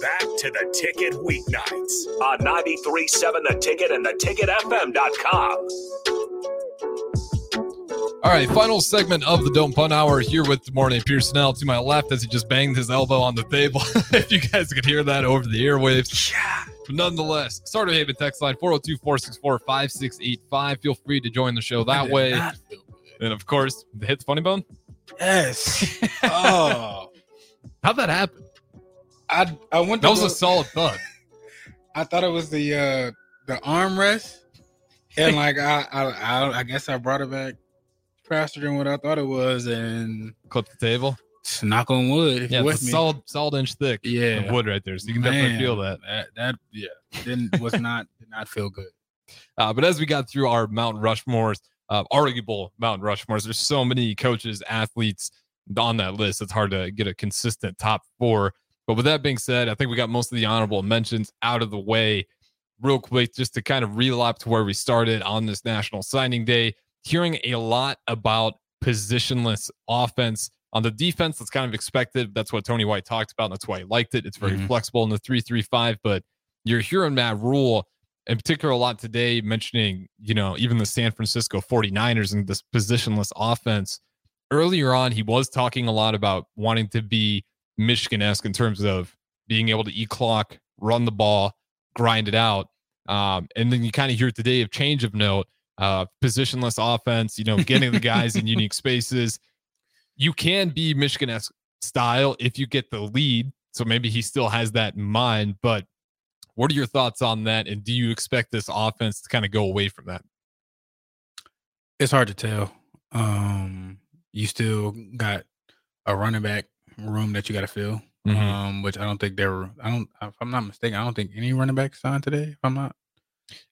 back to the ticket weeknights on 937 The Ticket and theticketfm.com. All right, final segment of the Don't Punt Hour here with De'Mornay Pierson-El to my left as he just banged his elbow on the table. if you guys could hear that over the airwaves. But nonetheless, Starter Haven text line 402 464 5685. Feel free to join the show that way. And of course, the hit the funny bone. Yes. oh, How'd that happen? I I went. That was a solid thud. I thought it was the uh the armrest, and like I, I I I guess I brought it back faster than what I thought it was, and Clip the table. knock on wood. Yeah, it's a solid, solid inch thick. Yeah. of wood right there. So you can definitely feel that. That that yeah, didn't was not did not feel good. Uh, but as we got through our Mount Rushmores, uh, arguable Mount Rushmores, there's so many coaches, athletes on that list. It's hard to get a consistent top four. But with that being said, I think we got most of the honorable mentions out of the way. Real quick, just to kind of relap to where we started on this National Signing Day, hearing a lot about positionless offense. On the defense, that's kind of expected. That's what Tony White talked about. And that's why he liked it. It's very Mhm. flexible in the 3 3 5. But you're hearing Matt Rhule in particular a lot today mentioning, you know, even the San Francisco 49ers and this positionless offense. Earlier on, he was talking a lot about wanting to be Michigan esque in terms of being able to e clock, run the ball, grind it out. Um, and then you kind of hear today of change of note, uh, positionless offense, you know, getting the guys in unique spaces. You can be Michigan esque style if you get the lead. So maybe he still has that in mind. But what are your thoughts on that? And do you expect this offense to kind of go away from that? It's hard to tell. Um, you still got a running back room that you got to fill. Mhm. Um, which I don't think there were. I don't. If I'm not mistaken, I don't think any running back signed today. If I'm not,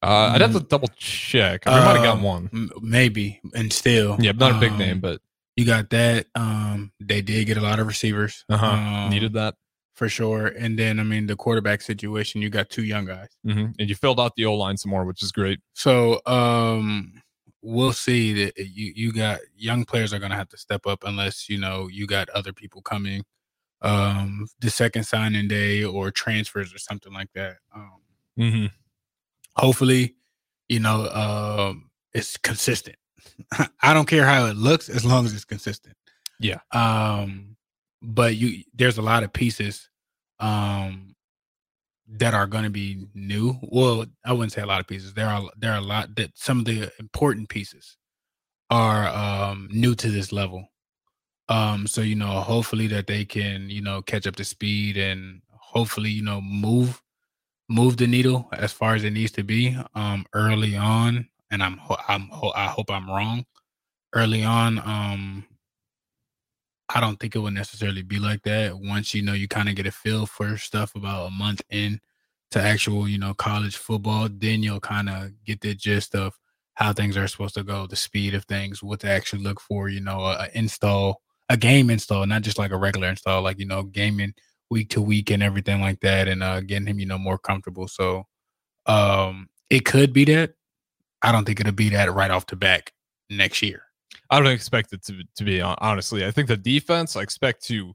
Uh, I'd have to double check. We might have got Um, one. m- maybe, and still, Yeah, not a big um, name, but You got that. Um, they did get a lot of receivers. uh-huh. um, needed that. for sure. And then, I mean, the quarterback situation, you got two young guys. hmm And you filled out the O line some more, which is great. So um we'll see that you you got young players are gonna have to step up unless you know you got other people coming um the second signing day or transfers or something like that. Um mm-hmm. hopefully, you know, um it's consistent. I don't care how it looks as long as it's consistent. Yeah. Um but you there's a lot of pieces um that are going to be new. Well, I wouldn't say a lot of pieces. There are there are a lot that some of the important pieces are um new to this level. Um so you know, hopefully that they can, you know, catch up to speed and hopefully, you know, move move the needle as far as it needs to be um early on and I'm I'm I hope I'm wrong. Early on um I don't think it would necessarily be like that. Once you know you kind of get a feel for stuff about a month in to actual, you know, college football, then you'll kind of get the gist of how things are supposed to go, the speed of things, what to actually look for, you know, a, a install, a game install, not just like a regular install, like, you know, gaming week to week and everything like that, and uh getting him, you know, more comfortable. So um it could be that. I don't think it'll be that right off the back next year. I don't expect it to, to be honestly. I think the defense I expect to,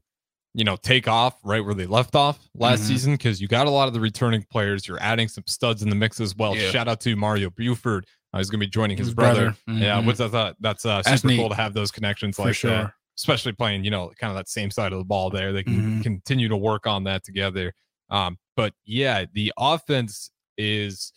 you know, take off right where they left off last Mhm. season because you got a lot of the returning players. You're adding some studs in the mix as well. Yeah. Shout out to Mario Buford. Uh, he's going to be joining his, His brother. brother. Yeah, Mhm. which I thought that's uh, That's super cool to have those connections For like sure. that, especially playing, you know, kind of that same side of the ball there. They can Mhm. continue to work on that together. Um, but yeah, the offense is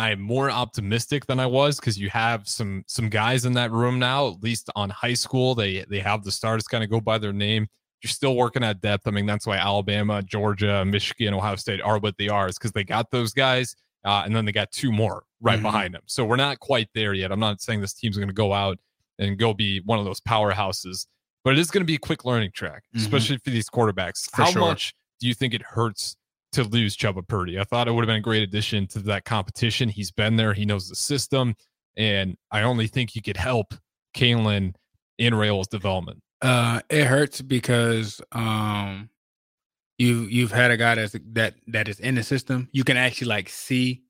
I'm more optimistic than I was because you have some some guys in that room now. At least on high school, they they have the stars kind of go by their name. You're still working at depth. I mean, that's why Alabama, Georgia, Michigan, Ohio State are what they are. Is because they got those guys, uh, and then they got two more right Mhm. behind them. So we're not quite there yet. I'm not saying this team's going to go out and go be one of those powerhouses, but it is going to be a quick learning track, Mhm. especially for these quarterbacks. For How sure. much do you think it hurts to lose Chubba Purdy? I thought it would have been a great addition to that competition. He's been there, he knows the system, and I only think he could help Kalen in Rails development. Uh, it hurts because um, you you've had a guy that's that that is in the system. You can actually like see,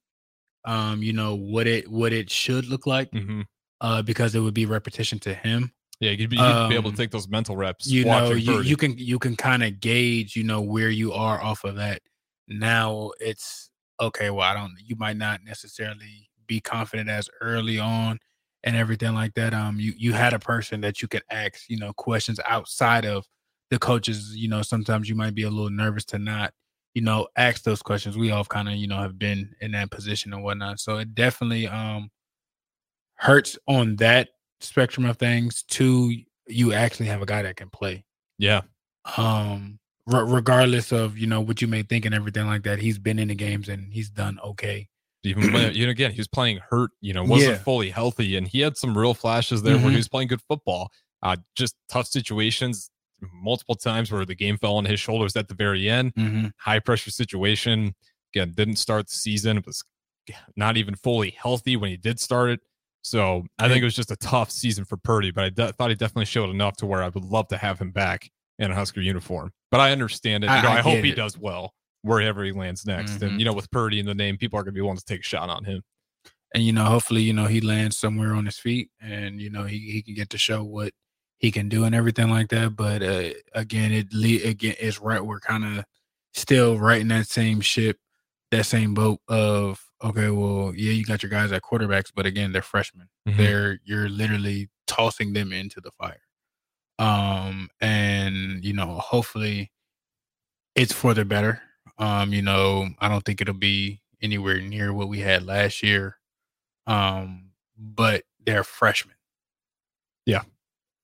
um, you know what it what it should look like. Mm-hmm. Uh, because it would be repetition to him. Yeah, you'd be, you'd be able Um, to take those mental reps. You know, you, you can you can kind of gauge, you know, where you are off of that. Now it's okay. Well, I don't. You might not necessarily be confident as early on and everything like that. Um, you you had a person that you could ask, you know, questions outside of the coaches. You know, sometimes you might be a little nervous to not, you know, ask those questions. We all kind of, you know, have been in that position and whatnot. So it definitely um hurts on that spectrum of things. Two, you actually have a guy that can play. Yeah. Um, regardless of you know what you may think and everything like that, he's been in the games and he's done okay. Even you know, again, he was playing hurt. You know, wasn't yeah. fully healthy, and he had some real flashes there mm-hmm. where he mm-hmm. was playing good football. Uh, just tough situations multiple times where the game fell on his shoulders at the very end. Mm-hmm. High pressure situation. Again, didn't start the season. It was not even fully healthy when he did start it. So I think it was just a tough season for Purdy, but I de- thought he definitely showed enough to where I would love to have him back in a Husker uniform. But I understand it. You know, I, I, I hope he does well wherever he lands next. Mm-hmm. And you know, with Purdy in the name, people are going to be willing to take a shot on him. And you know, hopefully, you know, he lands somewhere on his feet, and you know, he he can get to show what he can do and everything like that. But uh, again, it le- again it's right. We're kind of still right in that same ship, that same boat of okay, well, yeah, you got your guys at quarterbacks, but again, they're freshmen. Mm-hmm. They're you're literally tossing them into the fire. Um, and you know, hopefully it's for the better. Um, you know, I don't think it'll be anywhere near what we had last year. Um, but they're freshmen. Yeah.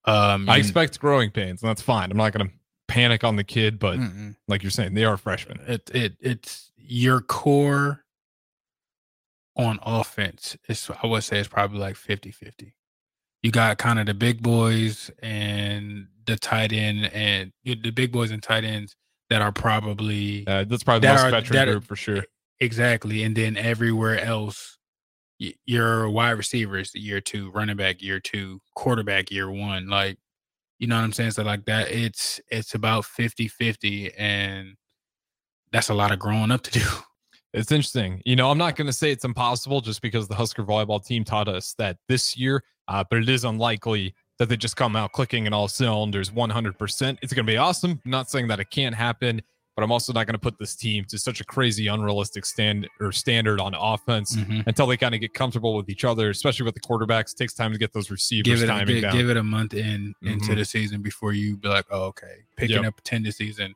Um, I expect growing pains, and that's fine. I'm not gonna panic on the kid, but mm-mm. like you're saying, they are freshmen. It it it's your core on offense, it's I would say it's probably like 50 50. You got kind of the big boys and the tight end, and the big boys and tight ends that are probably uh, that's probably the most are, veteran group for sure. Exactly, and then everywhere else, your wide receivers year two, running back year two, quarterback year one, like you know what I'm saying. So like that, it's it's about 50 50, and that's a lot of growing up to do. It's interesting. You know, I'm not going to say it's impossible just because the Husker volleyball team taught us that this year, uh, but it is unlikely that they just come out clicking in all cylinders 100%. It's going to be awesome. I'm not saying that it can't happen, but I'm also not going to put this team to such a crazy, unrealistic stand or standard on offense mm-hmm. until they kind of get comfortable with each other, especially with the quarterbacks. It takes time to get those receivers give it, timing down. Give it a month in into mm-hmm. the season before you be like, oh, okay, picking yep. up tendencies and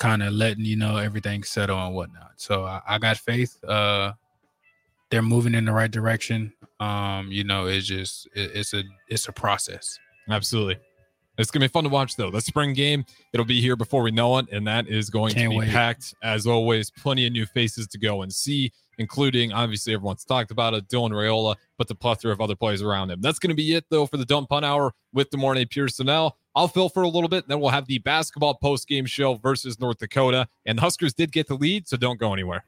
kind of letting you know everything settle and whatnot. So I, I got faith. Uh, they're moving in the right direction. Um, you know, it's just it, it's a it's a process. Absolutely. It's gonna be fun to watch though. The spring game, it'll be here before we know it, and that is going Can't to be wait. packed as always. Plenty of new faces to go and see, including obviously everyone's talked about it, Dylan Raiola, but the plethora of other players around him. That's gonna be it though for the Don't Punt Hour with De'Mornay Pierson-El. I'll fill for a little bit. Then we'll have the basketball post game show versus North Dakota. And the Huskers did get the lead, so don't go anywhere.